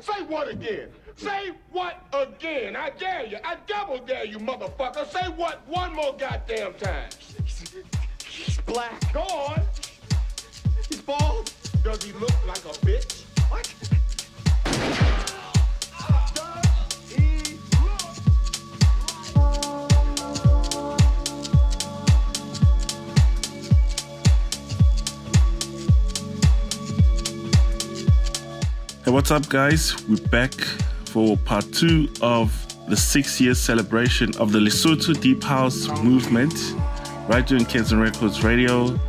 Say what again? Say what again? I dare you. I double dare you, motherfucker. Say what one more goddamn time. He's black. Go on. He's bald. Does he look like a bitch? Hey, what's up, guys? We're back for part two of the six year celebration of the Lesotho Deep House movement right here in Kanzen Records Radio.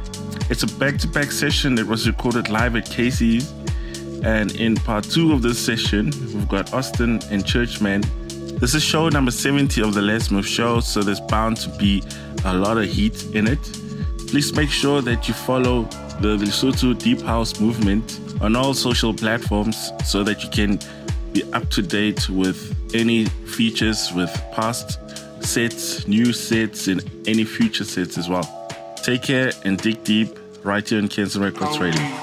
It's a back to back session that was recorded live at Kaycee's. And in part two of this session, we've got Osten and Churchman. This is show number 70 of the LesMove show, so there's bound to be a lot of heat in it. Please make sure that you follow the Lesotho Deep House movement on all social platforms so that you can be up to date with any features with past sets, new sets, and any future sets as well. Take care and dig deep right here on Kanzen Records Radio.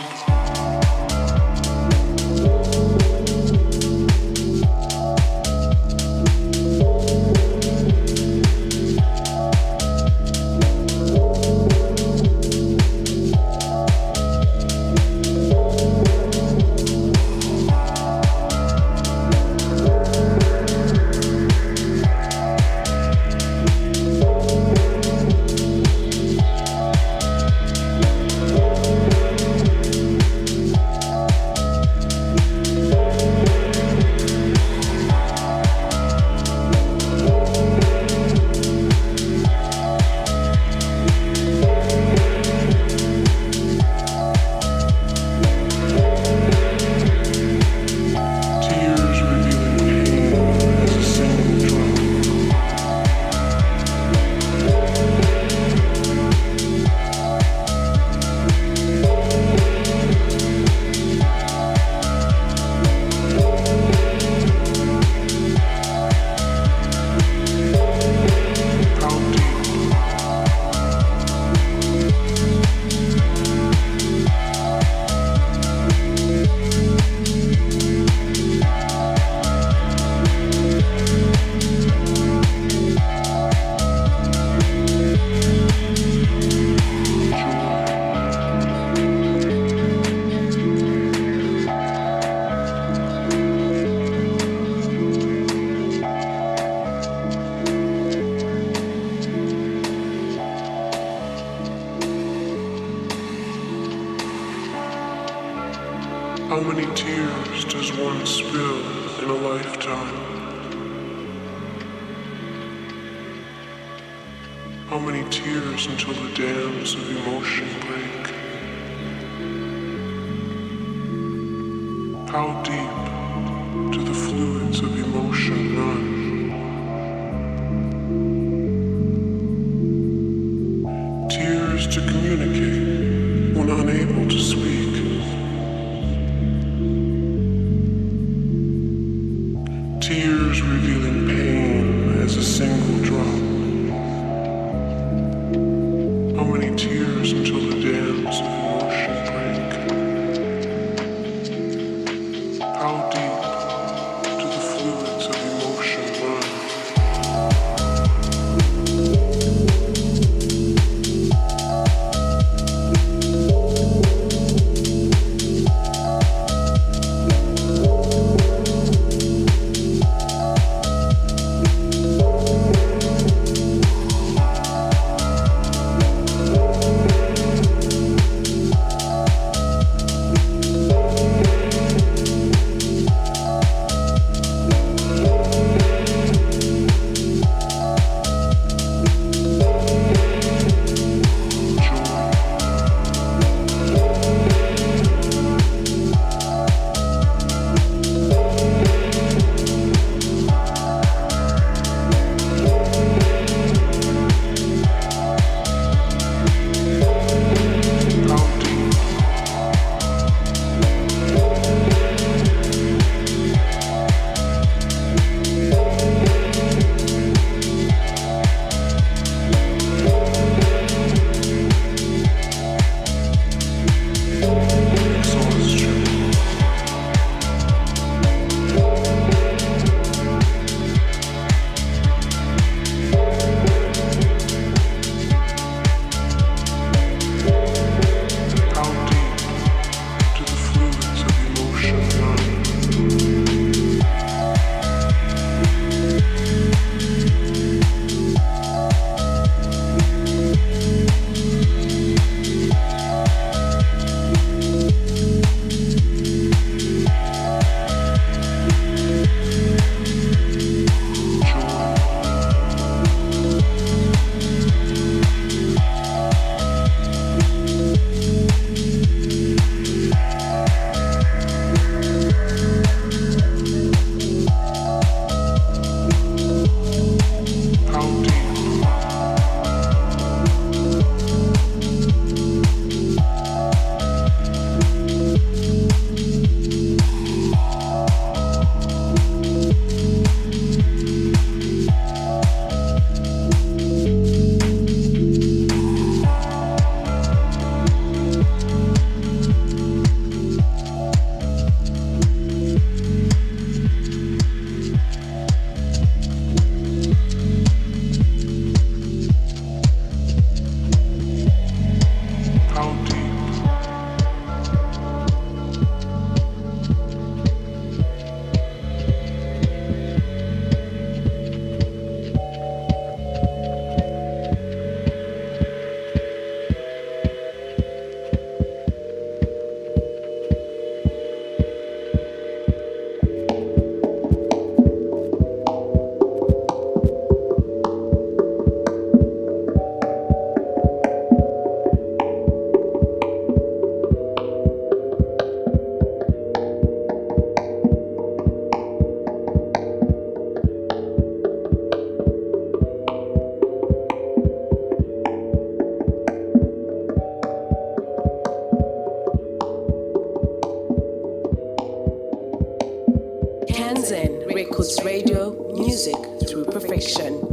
Kanzen Records Radio, music through perfection.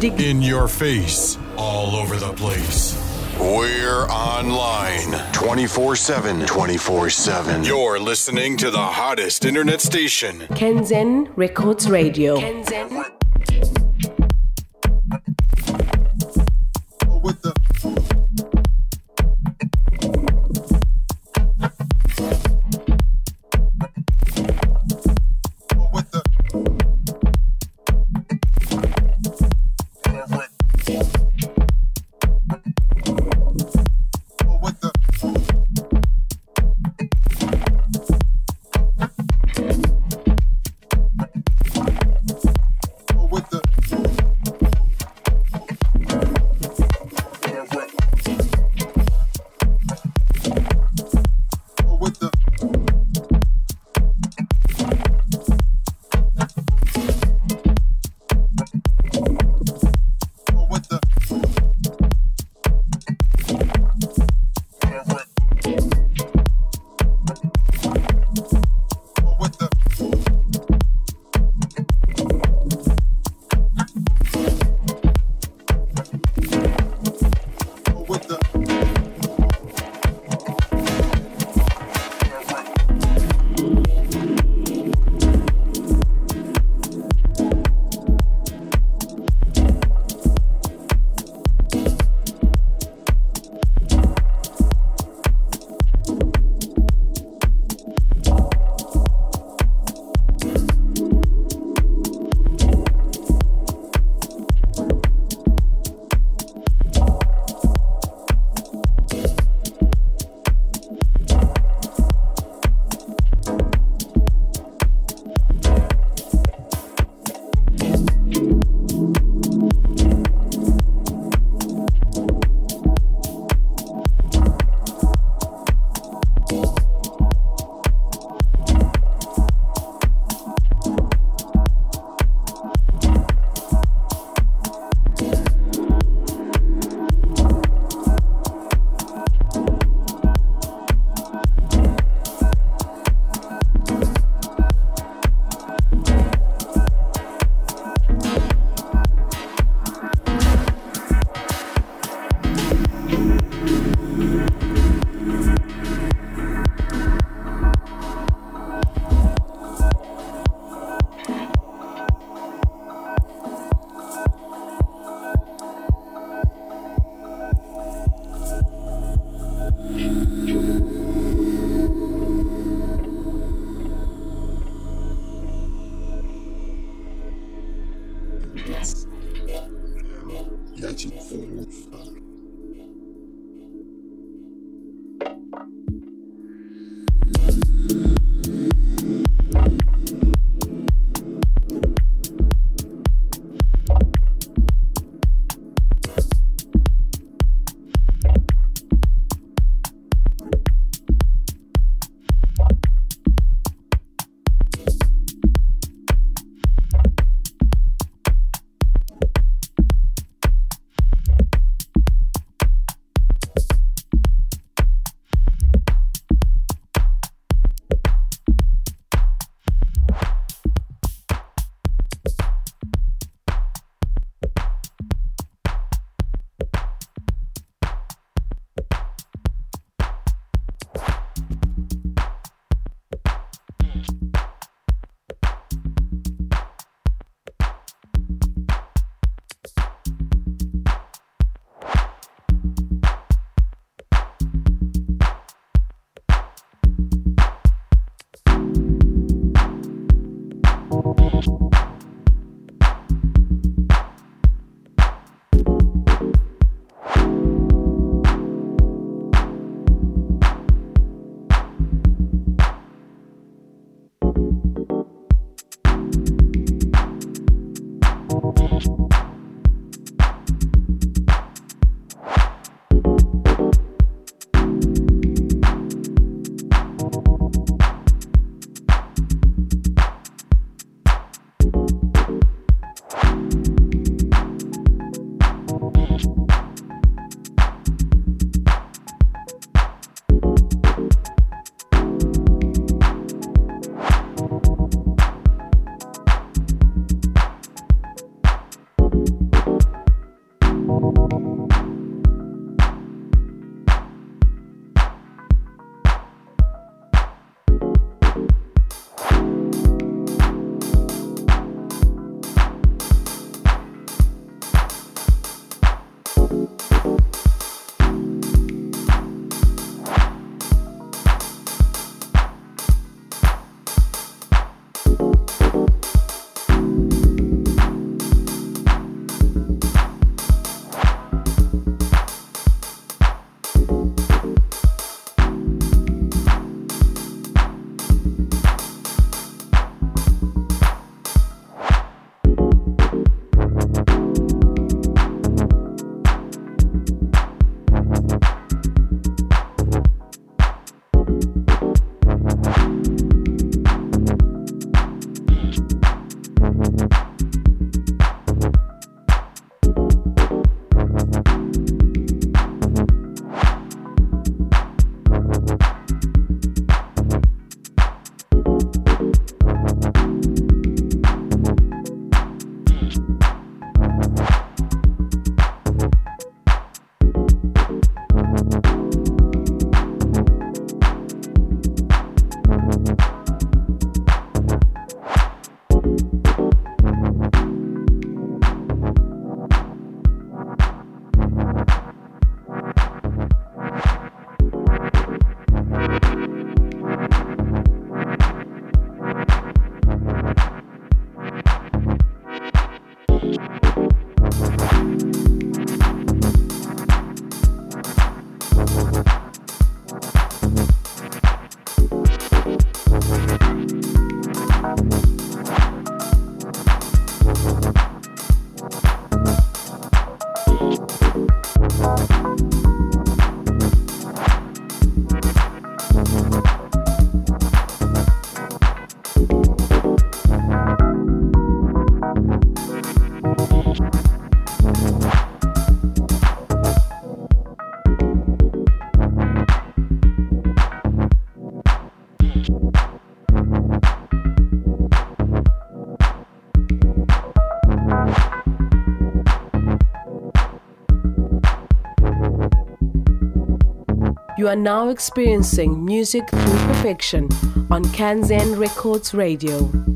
Dig In your face, all over the place. We're online 24 7. 24 7. You're listening to the hottest internet station. Kanzen Records Radio. Kanzen. You are now experiencing music through perfection on Kanzen Records Radio.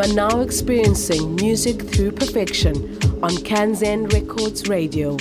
Are now experiencing music through perfection on Kanzen Records Radio.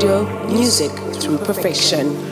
Radio, music through perfection.